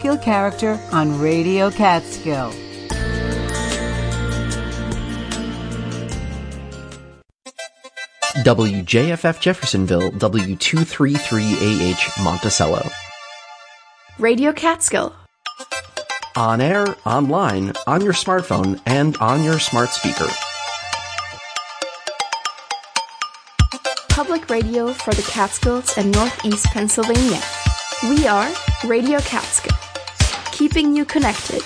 Kill character on Radio Catskill. WJFF Jeffersonville, W233AH Monticello. Radio Catskill. On air, online, on your smartphone, and on your smart speaker. Public radio for the Catskills and Northeast Pennsylvania. We are Radio Catskill, keeping you connected.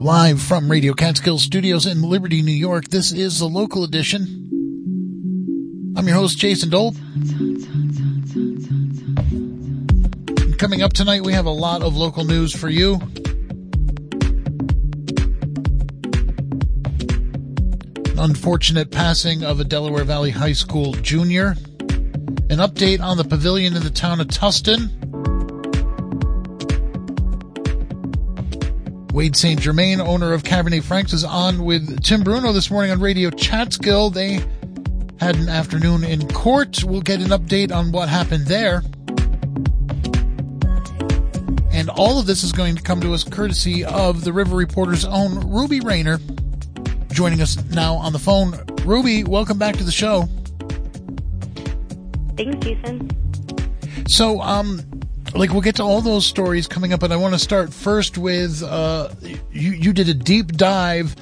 Live from Radio Catskill Studios in Liberty, New York, this is the local edition. I'm your host, Jason Dole. Coming up tonight, we have a lot of local news for you. Unfortunate passing of a Delaware Valley High School junior. An update on the pavilion in the town of Tusten. Wade St. Germain, owner of Cabernet Franks, is on with Tim Bruno this morning on Radio Catskill. They had an afternoon in court. We'll get an update on what happened there. And all of this is going to come to us courtesy of the River Reporter's own Ruby Rayner, joining us now on the phone. Ruby, welcome back to the show. Thanks, Jason. So, um, like we'll get to all those stories coming up, but I want to start first with uh, you. You did a deep dive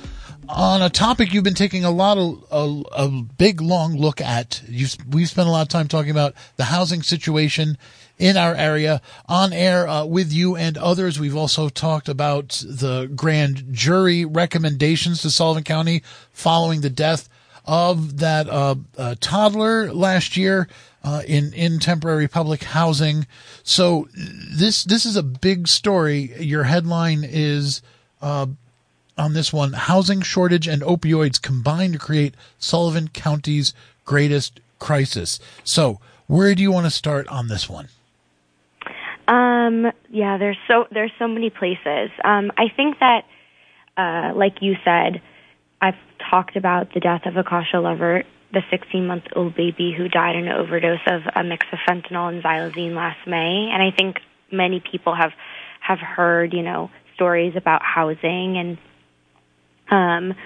on a topic you've been taking a lot of a, a big long look at. You've, we've spent a lot of time talking about the housing situation in our area on air uh, with you and others. We've also talked about the grand jury recommendations to Sullivan County following the death of that uh, uh, toddler last year uh, in in temporary public housing. So this this is a big story. Your headline is uh, on this one: housing shortage and opioids combine to create Sullivan County's greatest crisis. So where do you want to start on this one? Um, yeah, there's so there's so many places. Um, I think that, uh, like you said, I've talked about the death of Akasha Lovert, the 16 month old baby who died in an overdose of a mix of fentanyl and xylazine last May. And I think many people have have heard, you know, stories about housing and um,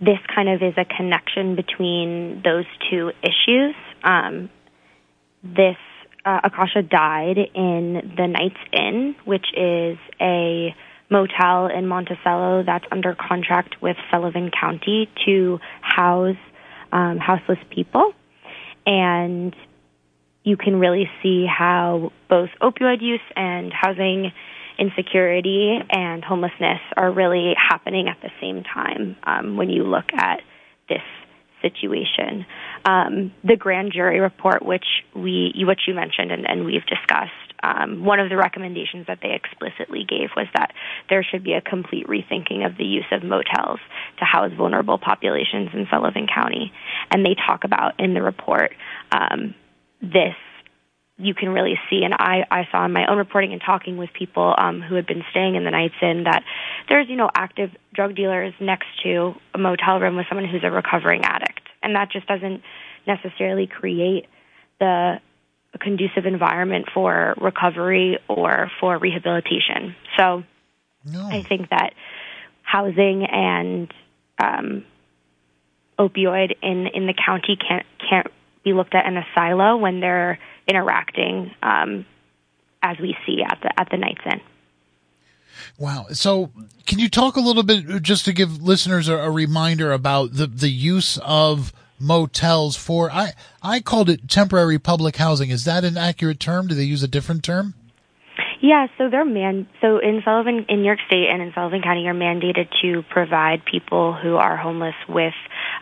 this kind of is a connection between those two issues. Um, this uh, Akasha died in the Knights Inn, which is a motel in Monticello that's under contract with Sullivan County to house um, houseless people. And you can really see how both opioid use and housing insecurity and homelessness are really happening at the same time um, when you look at this situation. Um, the grand jury report, which we, which you mentioned and, and we've discussed, um, one of the recommendations that they explicitly gave was that there should be a complete rethinking of the use of motels to house vulnerable populations in Sullivan County. And they talk about in the report um, this you can really see, and I, I saw in my own reporting and talking with people um, who had been staying in the Knights Inn that there's, you know, active drug dealers next to a motel room with someone who's a recovering addict. And that just doesn't necessarily create the conducive environment for recovery or for rehabilitation. So No. I think that housing and um, opioid in, in the county can't can't be looked at in a silo when they're interacting um, as we see at the at the Knights Inn. Wow. So, can you talk a little bit just to give listeners a, a reminder about the the use of motels for I I called it temporary public housing. Is that an accurate term? Do they use a different term? Yeah, so they're man. So in Sullivan, in New York State, and in Sullivan County, you're mandated to provide people who are homeless with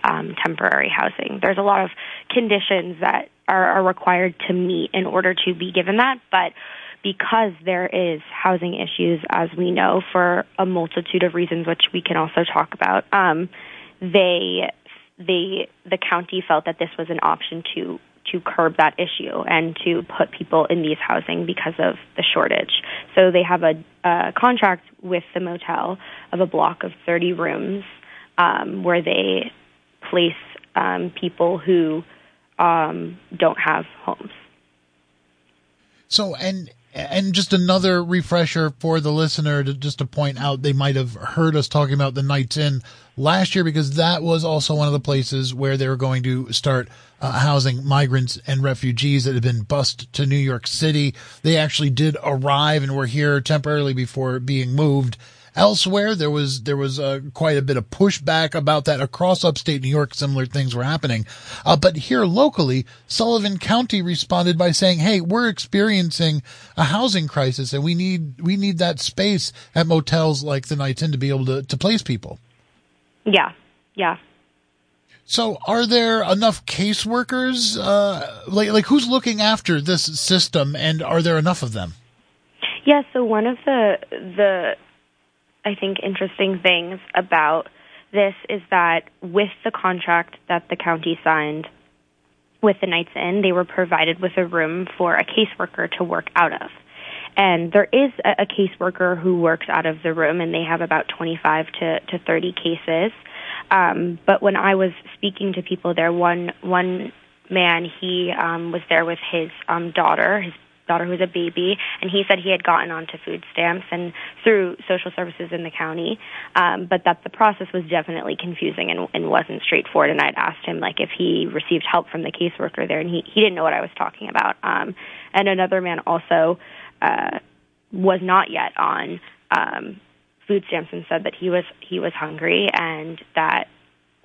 um, temporary housing. There's a lot of conditions that are, are required to meet in order to be given that, but because there is housing issues, as we know, for a multitude of reasons, which we can also talk about, um, they they the county felt that this was an option to to curb that issue and to put people in these housing because of the shortage. So they have a, a contract with the motel of a block of 30 rooms um, where they place um, people who um, don't have homes. So, and and just another refresher for the listener to just to point out they might have heard us talking about the Knights Inn last year because that was also one of the places where they were going to start uh, housing migrants and refugees that had been bused to New York City. They actually did arrive and were here temporarily before being moved Elsewhere, there was there was uh, quite a bit of pushback about that across upstate New York. Similar things were happening, uh, but here locally, Sullivan County responded by saying, "Hey, we're experiencing a housing crisis, and we need we need that space at motels like the Knights Inn to be able to to place people." Yeah, yeah. So, are there enough caseworkers? Uh, like, like who's looking after this system, and are there enough of them? Yeah. So one of the the I think, interesting things about this is that with the contract that the county signed with the Knights Inn, they were provided with a room for a caseworker to work out of. And there is a, a caseworker who works out of the room, and they have about 25 to, to 30 cases. Um, but when I was speaking to people there, one one man he um, was there with his um, daughter, his daughter who was a baby, and he said he had gotten onto food stamps and through social services in the county, um, but that the process was definitely confusing and, and wasn't straightforward. And I'd asked him like if he received help from the caseworker there, and he he didn't know what I was talking about. Um, and another man also uh, was not yet on um, food stamps and said that he was he was hungry and that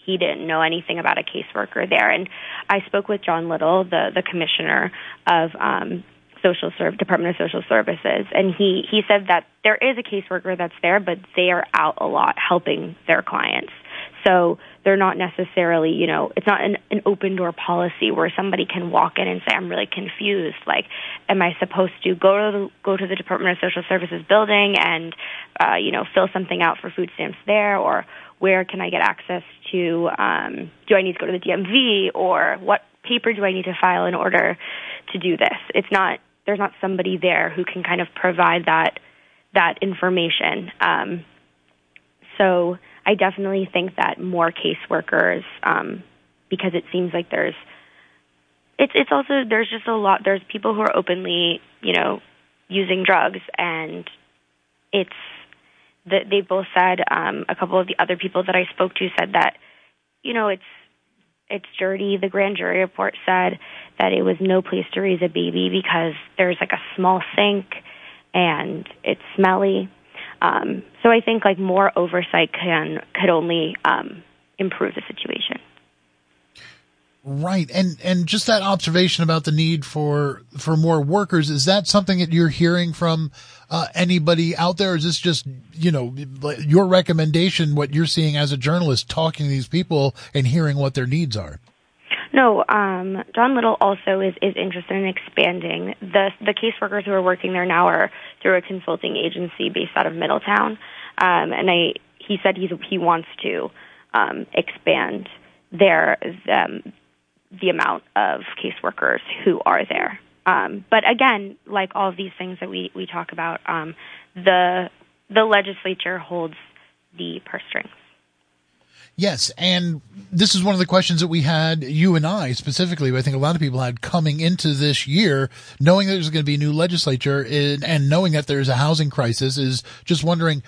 he didn't know anything about a caseworker there. And I spoke with John Little, the the commissioner of um, social serv- Department of Social Services, and he he said that there is a caseworker that's there, but they are out a lot helping their clients. So they're not necessarily, you know, it's not an, an open door policy where somebody can walk in and say, "I'm really confused. Like, am I supposed to go to the, go to the Department of Social Services building and, uh, you know, fill something out for food stamps there, or where can I get access to? Um, do I need to go to the DMV, or what paper do I need to file in order to do this? It's not there's not somebody there who can kind of provide that that information. Um, so I definitely think that more caseworkers, um, because it seems like there's it's it's also there's just a lot there's people who are openly you know using drugs and it's that they both said um, a couple of the other people that I spoke to said that you know it's it's dirty. The grand jury report said that it was no place to raise a baby because there's like a small sink and it's smelly. Um, so I think like more oversight can could only um, improve the situation. Right, and and just that observation about the need for for more workers is that something that you're hearing from uh, anybody out there? Is this just you know your recommendation? What you're seeing as a journalist, talking to these people and hearing what their needs are? No, um, John Little also is is interested in expanding the the caseworkers who are working there now are through a consulting agency based out of Middletown, um, and I he said he's he wants to um, expand their um, the amount of caseworkers who are there. Um, but again, like all of these things that we, we talk about, um, the the legislature holds the purse strings. Yes, and this is one of the questions that we had, you and I specifically, I think a lot of people had coming into this year, knowing that there's going to be a new legislature and, and knowing that there's a housing crisis, is just wondering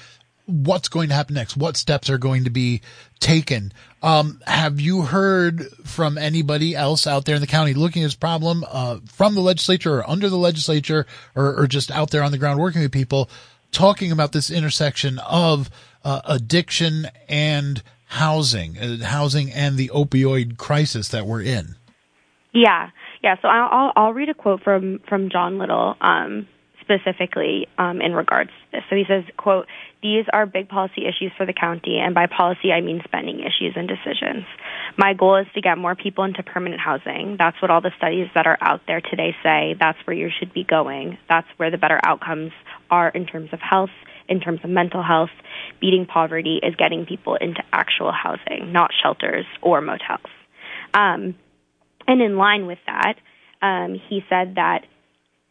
what's going to happen next, what steps are going to be taken. Um, have you heard from anybody else out there in the county looking at this problem uh, from the legislature or under the legislature or, or, just out there on the ground working with people talking about this intersection of uh, addiction and housing, uh, housing and the opioid crisis that we're in? Yeah, yeah. So I'll, I'll, I'll read a quote from from John Little. Um, specifically um, in regards to this. So he says, quote, these are big policy issues for the county, and by policy I mean spending issues and decisions. My goal is to get more people into permanent housing. That's what all the studies that are out there today say. That's where you should be going. That's where the better outcomes are in terms of health, in terms of mental health. Beating poverty is getting people into actual housing, not shelters or motels. Um, and in line with that, um, he said that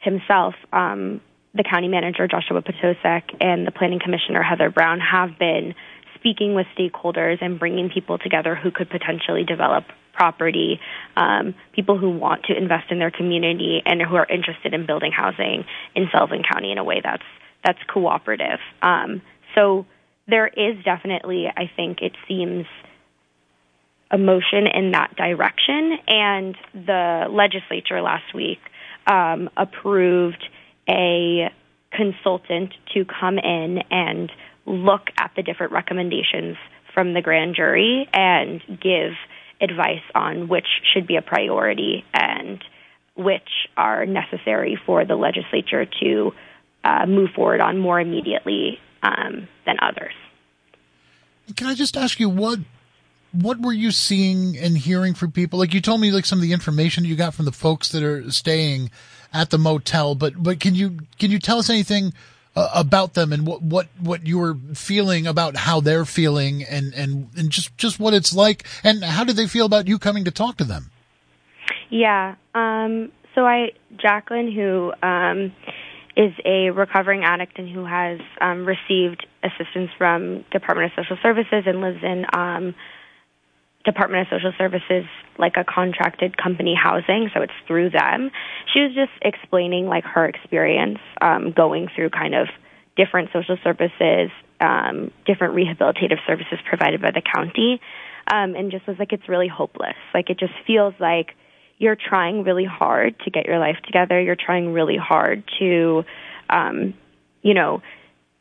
himself, um, the county manager Joshua Potosek, and the planning commissioner Heather Brown have been speaking with stakeholders and bringing people together who could potentially develop property, um, people who want to invest in their community and who are interested in building housing in Sullivan County in a way that's that's cooperative. Um, so there is definitely, I think, it seems a motion in that direction, and the legislature last week um, approved a consultant to come in and look at the different recommendations from the grand jury and give advice on which should be a priority and which are necessary for the legislature to uh, move forward on more immediately um, than others. Can I just ask you what what were you seeing and hearing from people? Like you told me, like some of the information you got from the folks that are staying at the motel, but but can you can you tell us anything uh, about them and what what what you were feeling about how they're feeling and and and just just what it's like and how did they feel about you coming to talk to them? Yeah. Um, so I Jacqueline, who um, is a recovering addict and who has um, received assistance from Department of Social Services and lives in um, Department of Social Services like a contracted company housing, so it's through them. She was just explaining like her experience um, going through kind of different social services, um, different rehabilitative services provided by the county, um, and just was like it's really hopeless. Like it just feels like you're trying really hard to get your life together. You're trying really hard to, um, you know,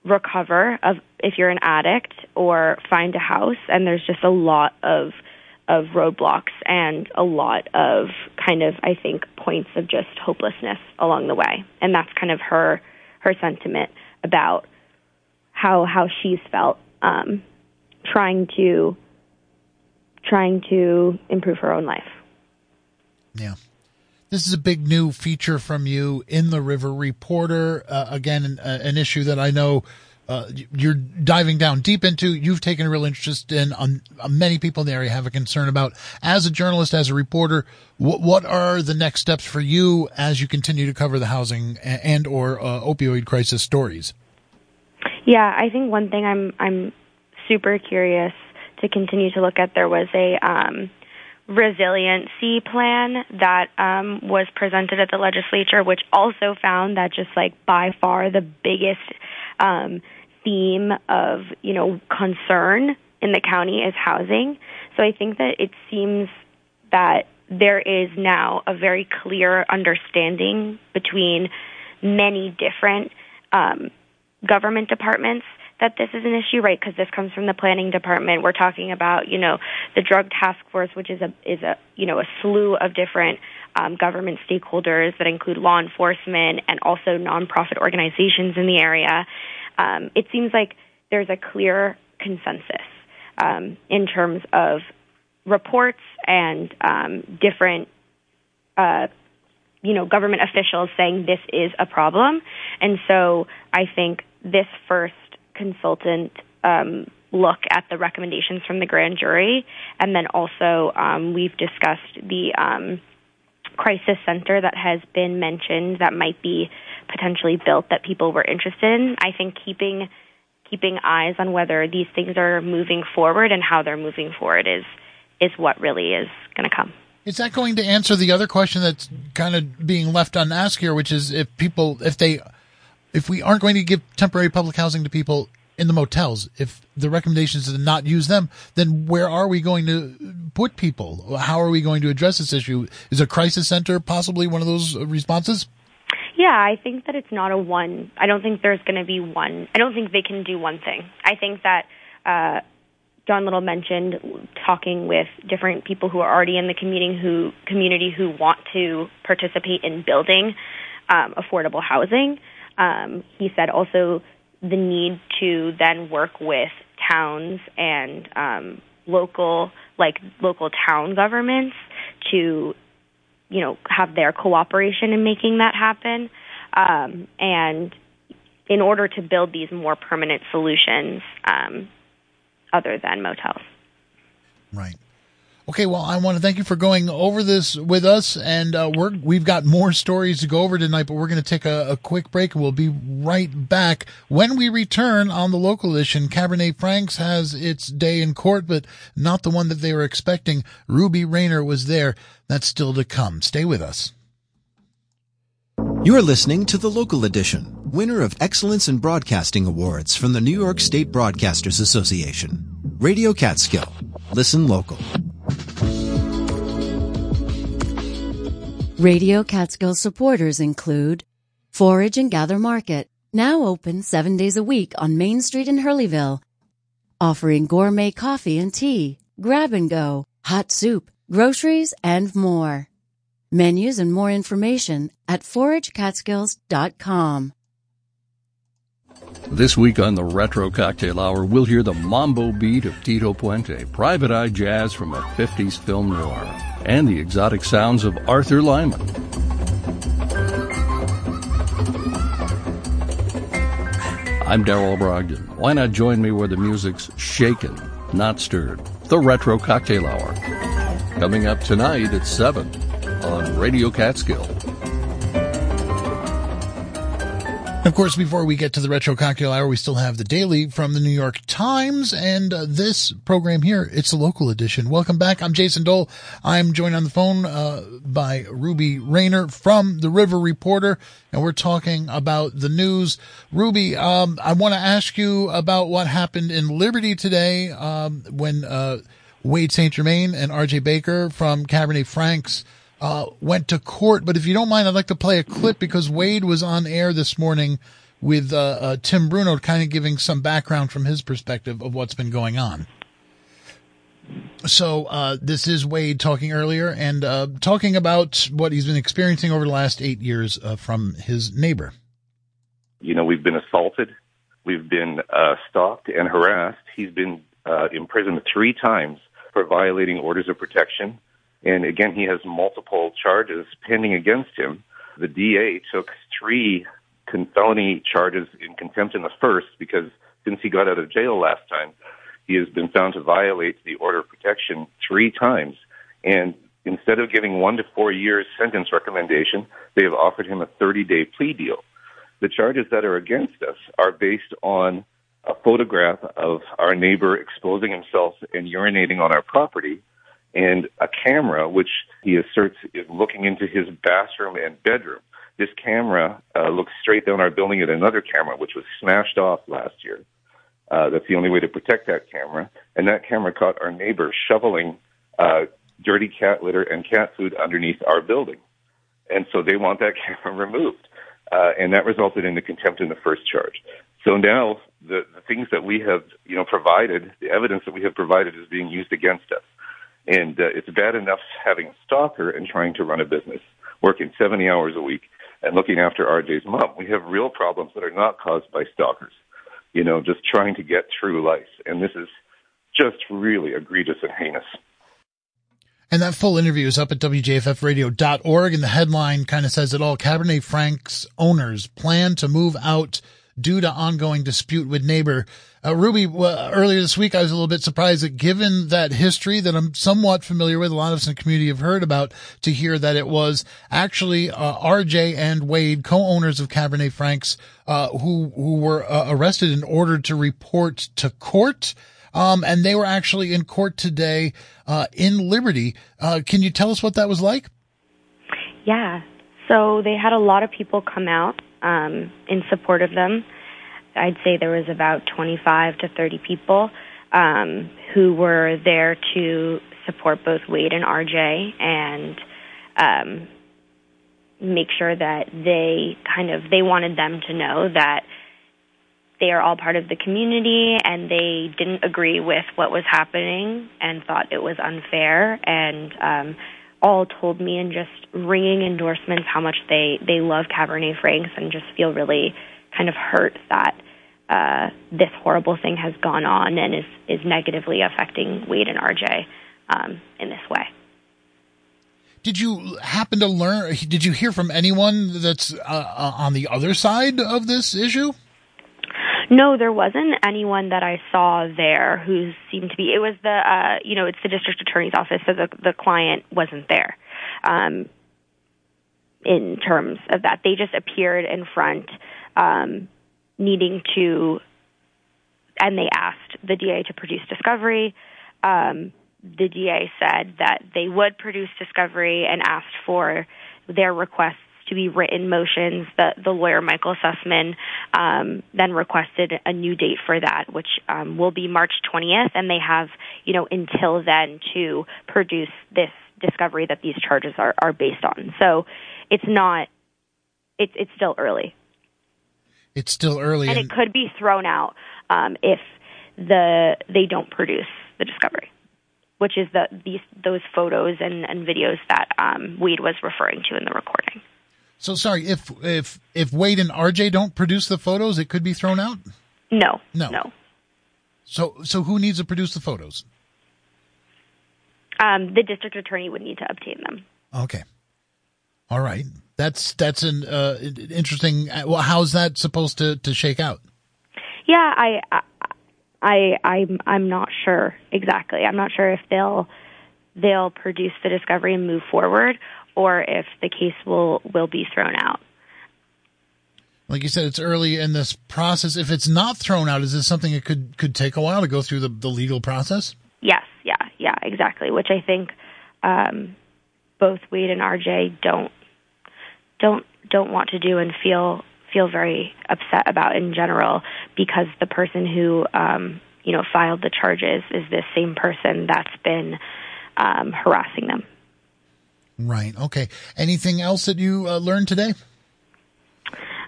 recover of if you're an addict or find a house, and there's just a lot of of roadblocks and a lot of kind of I think points of just hopelessness along the way. And that's kind of her her sentiment about how how she's felt um, trying to trying to improve her own life. Yeah. This is a big new feature from you in the River Reporter. Uh, again, an, uh, an issue that I know uh, you're diving down deep into. You've taken a real interest in. Um, many people in the area have a concern about. As a journalist, as a reporter, what, what are the next steps for you as you continue to cover the housing and, and or uh, opioid crisis stories? Yeah, I think one thing I'm I'm super curious to continue to look at. There was a um, resiliency plan that um, was presented at the legislature, which also found that just like by far the biggest um, theme of you know concern in the county is housing. So I think that it seems that there is now a very clear understanding between many different um, government departments that this is an issue, right? Because this comes from the planning department. We're talking about, you know, the drug task force, which is a is a you know a slew of different um, government stakeholders that include law enforcement and also nonprofit organizations in the area um, it seems like there's a clear consensus um, in terms of reports and um, different, uh, you know, government officials saying this is a problem. And so I think this first consultant um, look at the recommendations from the grand jury, and then also um, we've discussed the um, crisis center that has been mentioned that might be potentially built that people were interested in. I think keeping keeping eyes on whether these things are moving forward and how they're moving forward is is what really is going to come. Is that going to answer the other question that's kind of being left unasked here, which is if people if they if we aren't going to give temporary public housing to people in the motels, if the recommendation is to not use them, then where are we going to put people? How are we going to address this issue? Is a crisis center possibly one of those responses? Yeah, I think that it's not a one. I don't think there's going to be one. I don't think they can do one thing. I think that uh, John Little mentioned talking with different people who are already in the community who community who want to participate in building um, affordable housing. Um, he said also the need to then work with towns and um, local like local town governments to you know have their cooperation in making that happen. Um, and in order to build these more permanent solutions um, other than motels. Right Okay, well, I want to thank you for going over this with us, and uh, we're we've got more stories to go over tonight, but we're going to take a, a, quick break, and we'll be right back. When we return on the local edition, Cabernet Franks has its day in court, but not the one that they were expecting. Ruby Rayner was there. That's still to come. Stay with us. You're listening to the local edition, winner of Excellence in Broadcasting Awards from the New York State Broadcasters Association. Radio Catskill. Listen local. Radio Catskill supporters include Forage and Gather Market, now open seven days a week on Main Street in Hurleyville, offering gourmet coffee and tea, grab and go, hot soup, groceries, and more. Menus and more information at foragecatskills.com. This week on the Retro Cocktail Hour, we'll hear the mambo beat of Tito Puente, private eye jazz from a 50s film noir, and the exotic sounds of Arthur Lyman. I'm Darrell Brogdon. Why not join me where the music's shaken, not stirred? The Retro Cocktail Hour. Coming up tonight at 7 on Radio Catskill. Of course, before we get to the Retro Cocktail Hour, we still have the daily from the New York Times and uh, this program here. It's a local edition. Welcome back. I'm Jason Dole. I'm joined on the phone uh, by Ruby Rayner from the River Reporter, and we're talking about the news. Ruby, um, I want to ask you about what happened in Liberty today um, when uh, Wade St. Germain and RJ Baker from Cabernet Franks uh, went to court. But if you don't mind, I'd like to play a clip because Wade was on air this morning with uh, uh, Tim Bruno, kind of giving some background from his perspective of what's been going on. So uh, this is Wade talking earlier and uh, talking about what he's been experiencing over the last eight years uh, from his neighbor. You know, we've been assaulted, we've been stalked and harassed. He's been imprisoned three times for violating orders of protection and again, he has multiple charges pending against him. The DA took three felony charges in contempt in the first because since he got out of jail last time, he has been found to violate the order of protection three times. And instead of giving one to four years sentence recommendation, they have offered him a 30 day plea deal. The charges that are against us are based on a photograph of our neighbor exposing himself and urinating on our property and a camera, which he asserts is looking into his bathroom and bedroom. This camera uh, looks straight down our building at another camera, which was smashed off last year. Uh, that's the only way to protect that camera. And that camera caught our neighbor shoveling uh, dirty cat litter and cat food underneath our building. And so they want that camera removed. Uh, and that resulted in the contempt in the first charge. So now the, the things that we have, you know, provided, the evidence that we have provided is being used against us. And uh, it's bad enough having a stalker and trying to run a business, working 70 hours a week and looking after RJ's mom. We have real problems that are not caused by stalkers, you know, just trying to get through life. And this is just really egregious and heinous. And that full interview is up at WJFFradio.org. And the headline kind of says it all. Cabernet Frank's owners plan to move out due to ongoing dispute with neighbor. Uh, Ruby, uh, earlier this week, I was a little bit surprised that given that history that I'm somewhat familiar with, a lot of us in the community have heard about, to hear that it was actually uh, RJ and Wade, co-owners of Cabernet Franks, uh, who who were uh, arrested and ordered to report to court. Um, and they were actually in court today uh, in Liberty. can you tell us what that was like? Yeah. So they had a lot of people come out um, in support of them. I'd say there was about 25 to 30 people um, who were there to support both Wade and RJ and um, make sure that they kind of they wanted them to know that they are all part of the community and they didn't agree with what was happening and thought it was unfair and um, all told me in just ringing endorsements how much they they love Cabernet Franks and just feel really kind of hurt that uh, this horrible thing has gone on and is is negatively affecting Wade and RJ um, in this way. Did you happen to learn? Did you hear from anyone that's uh, uh, on the other side of this issue? No, there wasn't anyone that I saw there who seemed to be. It was the, uh, you know, it's the district attorney's office, so the the client wasn't there. Um, in terms of that, they just appeared in front, um, needing to, and they asked the DA to produce discovery. Um, the DA said that they would produce discovery and asked for their requests to be written motions. The, the lawyer, Michael Sussman, um, then requested a new date for that, which um, will be March 20th, and they have, you know, until then to produce this discovery that these charges are, are based on. So it's not, it's, it's still early. It's still early. And, and it could be thrown out um, if the they don't produce the discovery which is the these those photos and, and videos that um, Wade was referring to in the recording. So sorry if if if Wade and RJ don't produce the photos, it could be thrown out. No, no, no. So so who needs to produce the photos? Um, the district attorney would need to obtain them. Okay. All right. That's that's an uh, interesting. Well, how's that supposed to to shake out? Yeah, I, I I'm I'm not sure exactly. I'm not sure if they'll they'll produce the discovery and move forward, or if the case will will be thrown out. Like you said, it's early in this process. If it's not thrown out, is this something that could could take a while to go through the, the legal process? Yes, yeah, yeah, exactly. Which I think um, both Wade and RJ don't don't don't want to do and feel feel very upset about in general because the person who um, you know filed the charges is this same person that's been um, harassing them. Right. Okay. Anything else that you uh, learned today?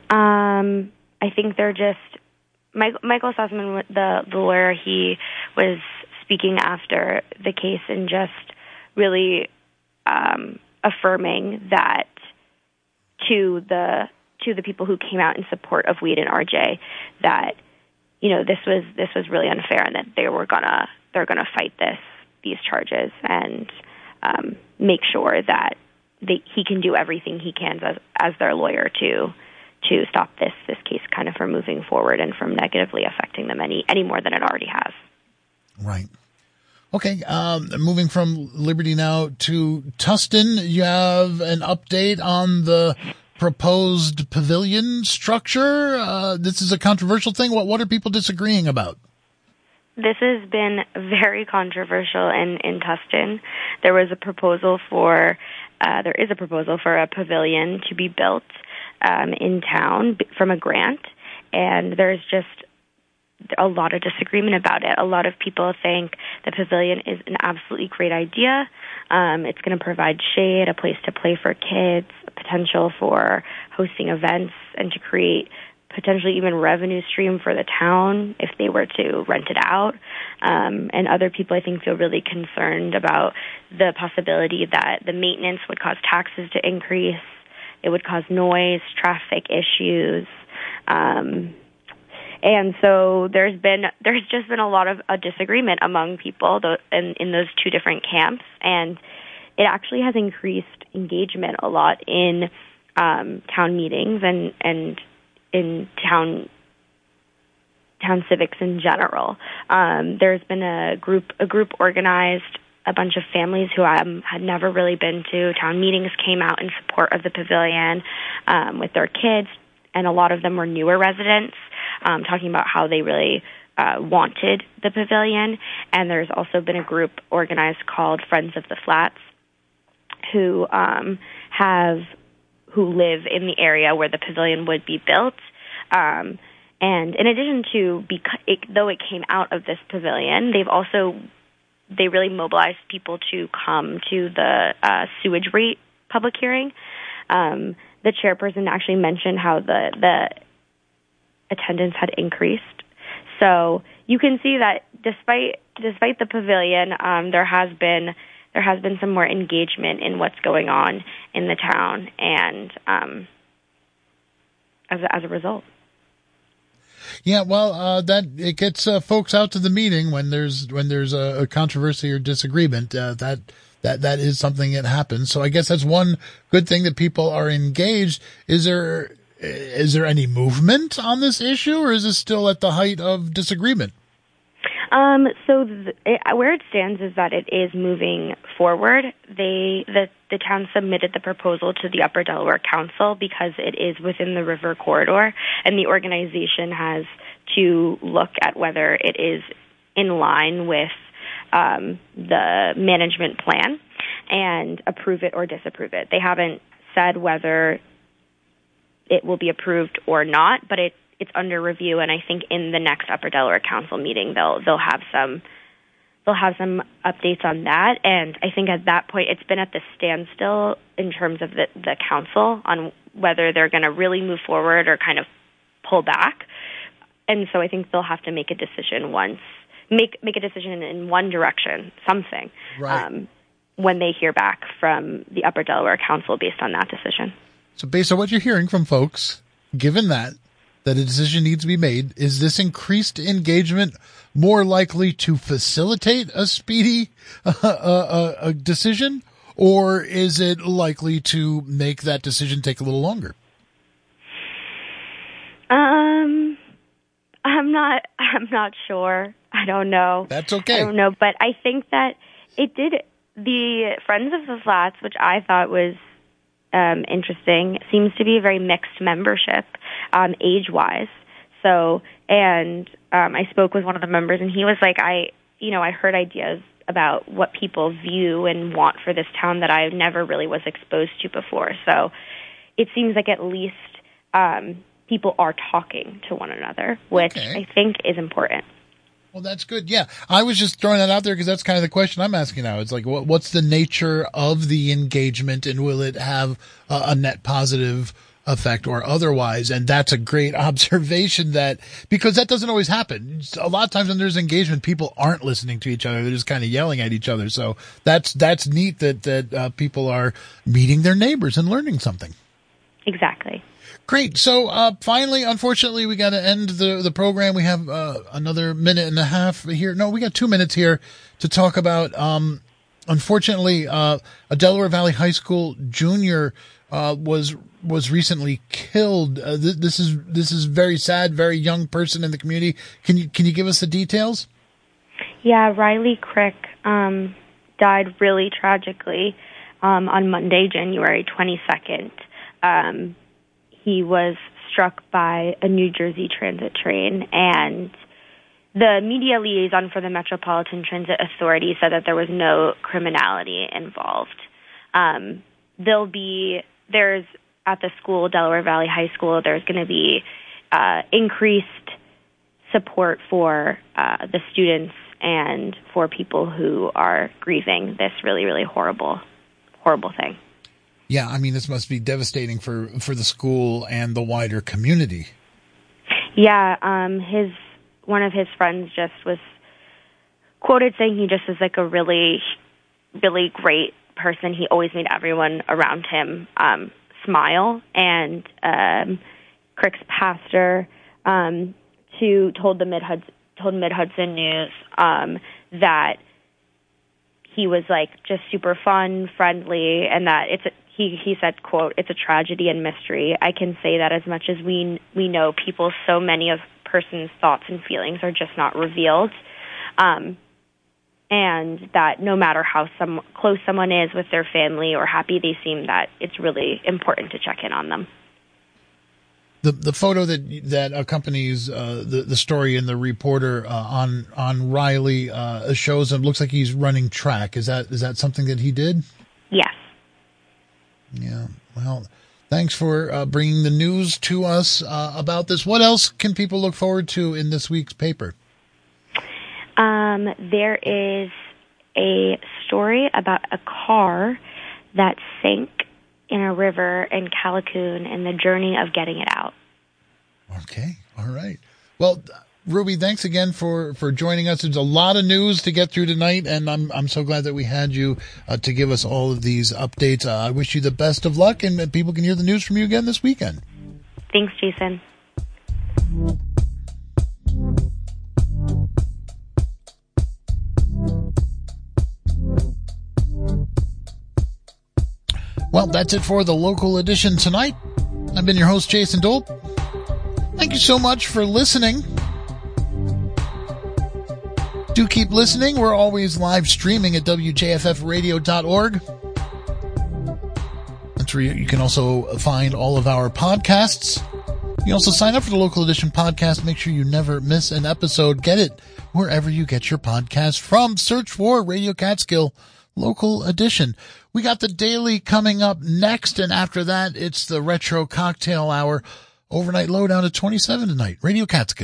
Um, I think they're just Michael, Michael Sussman, the the lawyer. He was speaking after the case and just really um, affirming that to the to the people who came out in support of Wade and RJ that you know this was this was really unfair and that they were gonna they're gonna fight this these charges and um, make sure that they, he can do everything he can as as their lawyer to to stop this this case kind of from moving forward and from negatively affecting them any any more than it already has. Right. Okay, um, moving from Liberty now to Tusten, you have an update on the proposed pavilion structure. Uh, this is a controversial thing. What what are people disagreeing about? This has been very controversial in in Tusten. There was a proposal for uh, there is a proposal for a pavilion to be built um, in town from a grant, and there's just a lot of disagreement about it. A lot of people think the pavilion is an absolutely great idea. Um, it's going to provide shade, a place to play for kids, potential for hosting events, and to create potentially even revenue stream for the town if they were to rent it out. Um, and other people, I think, feel really concerned about the possibility that the maintenance would cause taxes to increase. It would cause noise, traffic issues. Um, and so there's been there's just been a lot of a disagreement among people in in those two different camps, and it actually has increased engagement a lot in um, town meetings and and in town town civics in general. Um, there's been a group a group organized. A bunch of families who um, had never really been to town meetings came out in support of the pavilion um, with their kids, and a lot of them were newer residents, um, talking about how they really uh, wanted the pavilion. And there's also been a group organized called Friends of the Flats, who um, have who live in the area where the pavilion would be built. Um, and in addition to, because it, though it came out of this pavilion, they've also they really mobilized people to come to the uh, sewage rate public hearing. Um, the chairperson actually mentioned how the the attendance had increased. So you can see that despite despite the pavilion, um, there has been there has been some more engagement in what's going on in the town, and um, as a, as a result. Yeah, well, uh, that it gets uh, folks out to the meeting when there's when there's a, a controversy or disagreement. Uh, that that that is something that happens. So I guess that's one good thing that people are engaged. Is there is there any movement on this issue, or is this still at the height of disagreement? Um, so th- it, where it stands is that it is moving forward. They the the town submitted the proposal to the Upper Delaware Council because it is within the river corridor, and the organization has to look at whether it is in line with um, the management plan and approve it or disapprove it. They haven't said whether it will be approved or not, but it it's under review, and I think in the next Upper Delaware Council meeting they'll they'll have some they'll have some updates on that. And I think at that point it's been at the standstill in terms of the the council on whether they're going to really move forward or kind of pull back. And so I think they'll have to make a decision once make make a decision in one direction, something, Right. um, when they hear back from the Upper Delaware Council based on that decision. So based on what you're hearing from folks, given that that a decision needs to be made, is this increased engagement more likely to facilitate a speedy uh, uh, uh, decision, or is it likely to make that decision take a little longer? Um, I'm not. I'm not sure. I don't know. That's okay. I don't know, but I think that it did. The Friends of the Flats, which I thought was um, interesting, seems to be a very mixed membership, um, age-wise. So, and um, I spoke with one of the members, and he was like, "I, you know, I heard ideas about what people view and want for this town that I never really was exposed to before." So, it seems like at least um, people are talking to one another, which Okay. I think is important. Well, that's good. Yeah, I was just throwing that out there because that's kind of the question I'm asking now. It's like, what, what's the nature of the engagement, and will it have a, a net positive effect or otherwise? And that's a great observation. That because that doesn't always happen. A lot of times when there's engagement, people aren't listening to each other; they're just kind of yelling at each other. So that's that's neat that that uh, people are meeting their neighbors and learning something. Exactly. Great. So, uh, finally, unfortunately, we got to end the, the program. We have, uh, another minute and a half here. No, we got two minutes here to talk about, um, unfortunately, uh, a Delaware Valley High School junior, uh, was, was recently killed. Uh, th- this is, this is very sad, very young person in the community. Can you, can you give us the details? Yeah, Riley Crick um, died really tragically um, on Monday, January 22nd. Um, he was struck by a New Jersey transit train, and the media liaison for the Metropolitan Transit Authority said that there was no criminality involved. Um, there'll be there's at the school, Delaware Valley High School, there's going to be uh, increased support for uh, the students and for people who are grieving this really, really horrible, horrible thing. Yeah. I mean, this must be devastating for, for the school and the wider community. Yeah, um, his one of his friends just was quoted saying he just was like a really, really great person. He always made everyone around him um, smile. And um, Crick's pastor um, to told the Mid Hudson told Mid Hudson News um, that he was like just super fun, friendly, and that it's he he said quote it's a tragedy and mystery. I can say that as much as we we know people, so many of person's thoughts and feelings are just not revealed. Um, and that no matter how some close someone is with their family or happy they seem, that it's really important to check in on them. the the photo that that accompanies uh, the the story in the reporter uh, on on Riley uh, shows him looks like he's running track. Is that is that something that he did? Yeah. Well, thanks for uh, bringing the news to us uh, about this. What else can people look forward to in this week's paper? Um, there is a story about a car that sank in a river in Callicoon and the journey of getting it out. Okay. All right. Well, Ruby, thanks again for, for joining us. There's a lot of news to get through tonight, and I'm I'm so glad that we had you uh, to give us all of these updates. Uh, I wish you the best of luck, and people can hear the news from you again this weekend. Thanks, Jason. Well, that's it for the local edition tonight. I've been your host, Jason Dole. Thank you so much for listening. Do keep listening. We're always live streaming at WJFFradio.org. That's where you can also find all of our podcasts. You also sign up for the local edition podcast. Make sure you never miss an episode. Get it wherever you get your podcast from. Search for Radio Catskill local edition. We got the daily coming up next. And after that, it's the retro cocktail hour overnight lowdown at 27 tonight. Radio Catskill.